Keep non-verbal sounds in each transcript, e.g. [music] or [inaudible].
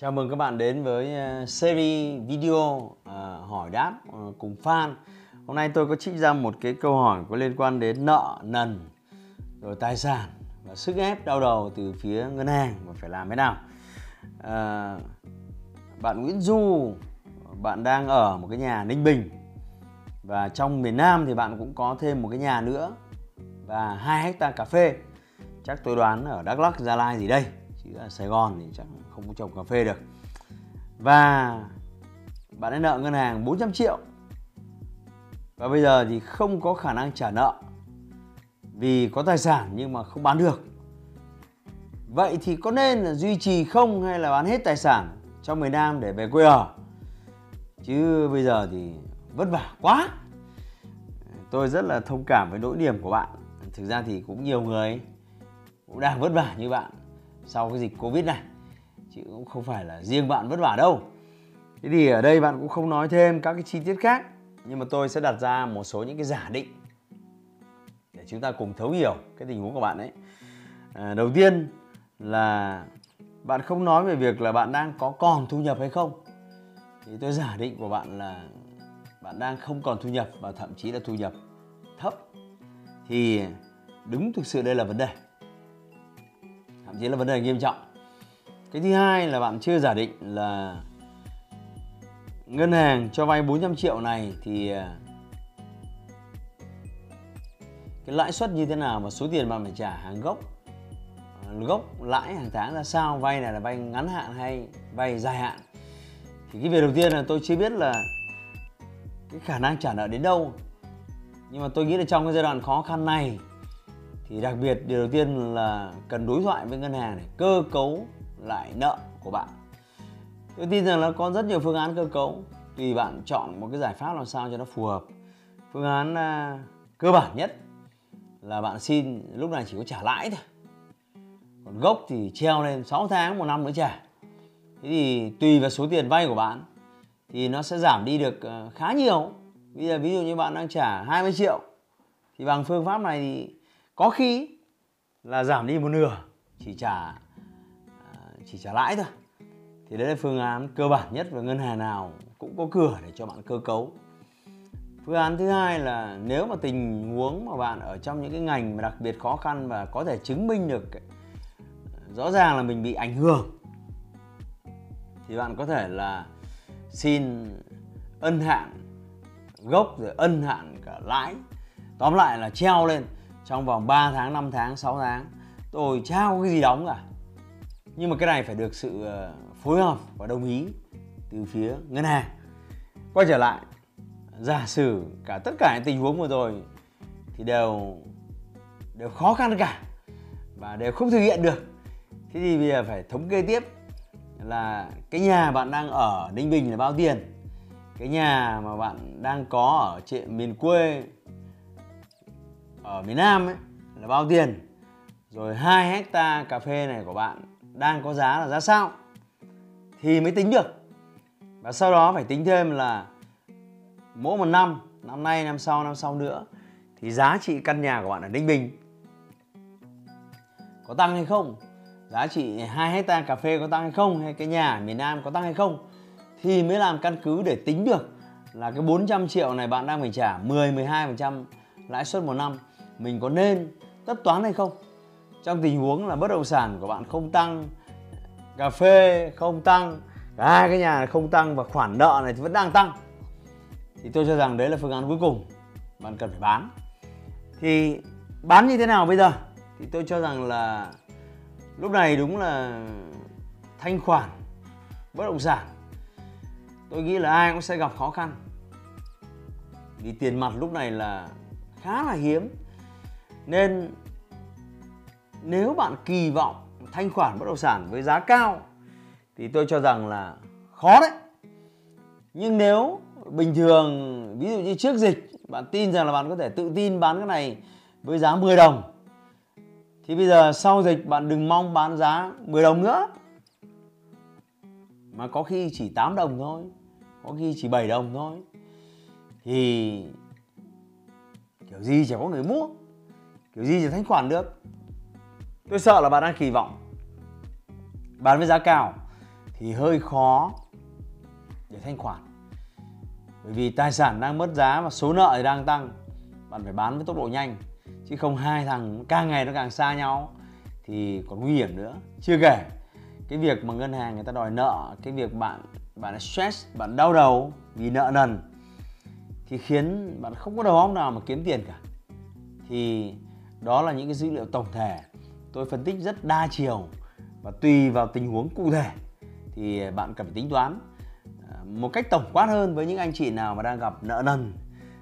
Chào mừng các bạn đến với ờ, series video uh, hỏi đáp uh, cùng fan. Hôm nay tôi có trích ra một cái câu hỏi có liên quan đến nợ nần, rồi tài sản và sức ép đau đầu từ phía ngân hàng và phải làm thế nào. Uh, bạn Nguyễn Du, bạn đang ở một cái nhà Ninh Bình và trong miền Nam thì bạn cũng có thêm một cái nhà nữa và hai hecta cà phê. Chắc tôi đoán ở Đắk Lắk, Gia Lai gì đây, chứ ở Sài Gòn thì chẳng không có trồng cà phê được. Và bạn ấy nợ ngân hàng 400 triệu. Và bây giờ thì không có khả năng trả nợ vì có tài sản nhưng mà không bán được. Vậy thì có nên là duy trì không hay là bán hết tài sản cho miền Nam để về quê ở? Chứ bây giờ thì vất vả quá. Tôi rất là thông cảm với nỗi niềm của bạn. Thực ra thì cũng nhiều người cũng đang vất vả như bạn sau cái dịch covid này. Chứ cũng không phải là riêng bạn vất vả đâu. Thế thì ở đây bạn cũng không nói thêm các cái chi tiết khác nhưng mà tôi sẽ đặt ra một số những cái giả định để chúng ta cùng thấu hiểu cái tình huống của bạn ấy. À, đầu tiên là bạn không nói về việc là bạn đang có còn thu nhập hay không. Thì tôi giả định của bạn là bạn đang không còn thu nhập và thậm chí là thu nhập thấp. Thì đúng thực sự đây là vấn đề thậm chí là vấn đề nghiêm trọng. Cái thứ hai là bạn chưa giả định là ngân hàng cho vay 400 triệu này thì à, cái lãi suất như thế nào và số tiền bạn phải trả hàng gốc gốc lãi hàng tháng ra sao, vay này là vay ngắn hạn hay vay dài hạn? Thì cái việc đầu tiên là tôi chưa biết là cái khả năng trả nợ đến đâu. Nhưng mà tôi nghĩ là trong cái giai đoạn khó khăn này thì đặc biệt điều đầu tiên là cần đối thoại với ngân hàng để cơ cấu lại nợ của bạn. Tôi tin rằng là có rất nhiều phương án cơ cấu tùy bạn chọn một cái giải pháp làm sao cho nó phù hợp. Phương án uh, cơ bản nhất là bạn xin lúc này chỉ có trả lãi thôi. Còn gốc thì treo lên 6 tháng một năm nữa trả. Thế thì tùy vào số tiền vay của bạn thì nó sẽ giảm đi được à, khá nhiều. Bây giờ ví dụ như bạn đang trả 20 triệu thì bằng phương pháp này thì có khi là giảm đi một nửa, chỉ trả à, chỉ trả lãi thôi. Thì đấy là phương án cơ bản nhất và ngân hàng nào cũng có cửa để cho bạn cơ cấu. Phương án thứ hai là nếu mà tình huống mà bạn ở trong những cái ngành mà đặc biệt khó khăn và có thể chứng minh được à, rõ ràng là mình bị ảnh hưởng, thì bạn có thể là xin ân hạn gốc rồi ân hạn cả lãi. Tóm lại là treo lên trong vòng 3 tháng 5 tháng 6 tháng, tôi trao cái gì đóng cả. Nhưng mà cái này phải được sự ờ, phối hợp và đồng ý từ phía ngân hàng. Quay trở lại, giả sử cả tất cả những tình huống vừa rồi thì đều đều khó khăn cả và đều không thực hiện được. Thế thì bây giờ phải thống kê tiếp là cái nhà bạn đang ở ninh bình là bao tiền? Cái nhà mà bạn đang có ở trên miền quê ở miền nam ấy, là bao tiền? Rồi hai hecta cà phê này của bạn đang có giá là giá sao? Thì mới tính được. Và sau đó phải tính thêm là mỗi một năm năm nay, năm sau năm sau nữa, thì giá trị căn nhà của bạn ở Ninh Bình có tăng hay không? Giá trị 2 hecta cà phê có tăng hay không? Hay cái nhà ở miền Nam có tăng hay không? Thì mới làm căn cứ để tính được là cái 400 triệu này bạn đang phải trả 10 12% lãi suất một năm mình có nên tất toán hay không? Trong tình huống là bất động sản của bạn không tăng, cà phê không tăng cả hai cái nhà này không tăng và khoản nợ này thì vẫn đang tăng, thì tôi cho rằng đấy là phương án cuối cùng bạn cần phải bán. Thì bán như thế nào bây giờ? Thì tôi cho rằng là lúc này đúng là thanh khoản, bất động sản. Tôi nghĩ là ai cũng sẽ gặp khó khăn. Vì tiền mặt lúc này là khá là hiếm nên nếu bạn kỳ vọng thanh khoản bất động sản với giá cao, thì tôi cho rằng là khó đấy. Nhưng nếu bình thường, ví dụ như trước dịch, bạn tin rằng là bạn có thể tự tin bán cái này với giá 10 đồng, thì bây giờ sau dịch bạn đừng mong bán giá 10 đồng nữa, mà có khi chỉ 8 đồng thôi, có khi chỉ 7 đồng thôi. Thì kiểu gì chẳng có người mua kiểu gì thì thanh khoản được. Tôi sợ là bạn đang kỳ vọng. Bán với giá cao thì hơi khó để thanh khoản. Bởi vì tài sản đang mất giá và số nợ thì đang tăng. Bạn phải bán với tốc độ nhanh, chứ không hai thằng càng ngày nó càng xa nhau thì còn nguy hiểm nữa. Chưa kể, cái việc mà ngân hàng người ta đòi nợ, cái việc bạn bạn stress, bạn đau đầu vì nợ nần thì khiến bạn không có đầu óc nào mà kiếm tiền cả. Thì đó là những cái dữ liệu tổng thể. Tôi phân tích rất đa chiều và tùy vào tình huống cụ thể. Thì à, bạn cần phải tính toán à, một cách tổng quát hơn với những anh chị nào mà đang gặp nợ nần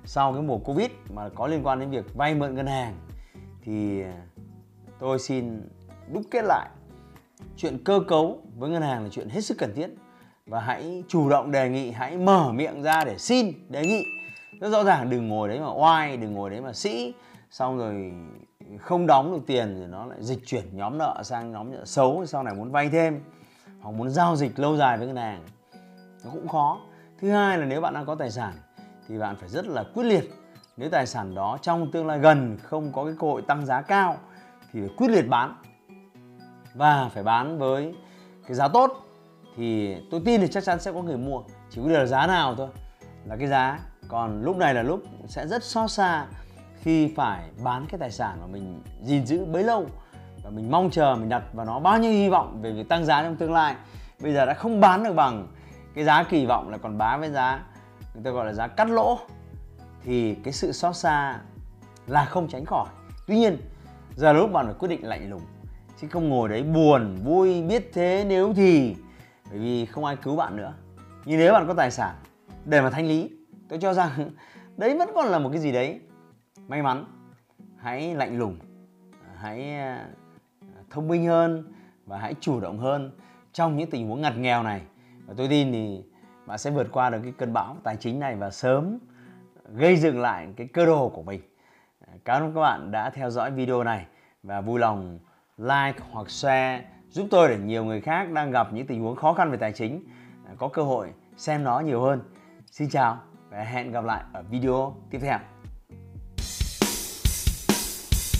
sau cái mùa covid mà có liên quan đến việc vay mượn ngân hàng. Thì à, tôi xin đúc kết lại, chuyện cơ cấu với ngân hàng là chuyện hết sức cần thiết và hãy chủ động đề nghị, hãy mở miệng ra để xin đề nghị. Rất rõ ràng, đừng ngồi đấy mà oai, đừng ngồi đấy mà sĩ xong rồi không đóng được tiền thì nó lại dịch chuyển nhóm nợ sang nhóm nợ xấu, sau này muốn vay thêm hoặc muốn giao dịch lâu dài với ngân hàng, nó cũng khó. Thứ hai là nếu bạn đang có tài sản thì bạn phải rất là quyết liệt. Nếu tài sản đó trong tương lai gần không có cái cơ hội tăng giá cao thì phải quyết liệt bán. Và phải bán với cái giá tốt thì tôi tin thì chắc chắn sẽ có người mua. Chỉ có điều là giá nào thôi là cái giá. Còn lúc này là lúc sẽ rất xót xa khi phải bán cái tài sản mà mình gìn giữ bấy lâu và mình mong chờ, mình đặt vào nó bao nhiêu hy vọng về việc tăng giá trong tương lai, bây giờ đã không bán được bằng cái giá kỳ vọng là còn bán với giá, người ta gọi là giá cắt lỗ, thì cái sự xót xa là không tránh khỏi. Tuy nhiên, giờ là lúc bạn phải quyết định lạnh lùng, chứ không ngồi đấy buồn, vui, biết thế nếu thì, bởi vì không ai cứu bạn nữa. Nhưng nếu bạn có tài sản để mà thanh lý, tôi cho rằng [laughs] đấy vẫn còn là một cái gì đấy may mắn, hãy lạnh lùng, hãy ờ, thông minh hơn và hãy chủ động hơn trong những tình huống ngặt nghèo này. Và tôi tin thì bạn sẽ vượt qua được cái cơn bão tài chính này và sớm gây dựng lại cái cơ đồ của mình. Cảm ơn các bạn đã theo dõi video này và vui lòng like hoặc share giúp tôi để nhiều người khác đang gặp những tình huống khó khăn về tài chính ờ, có cơ hội xem nó nhiều hơn. Xin chào và hẹn gặp lại ở video tiếp theo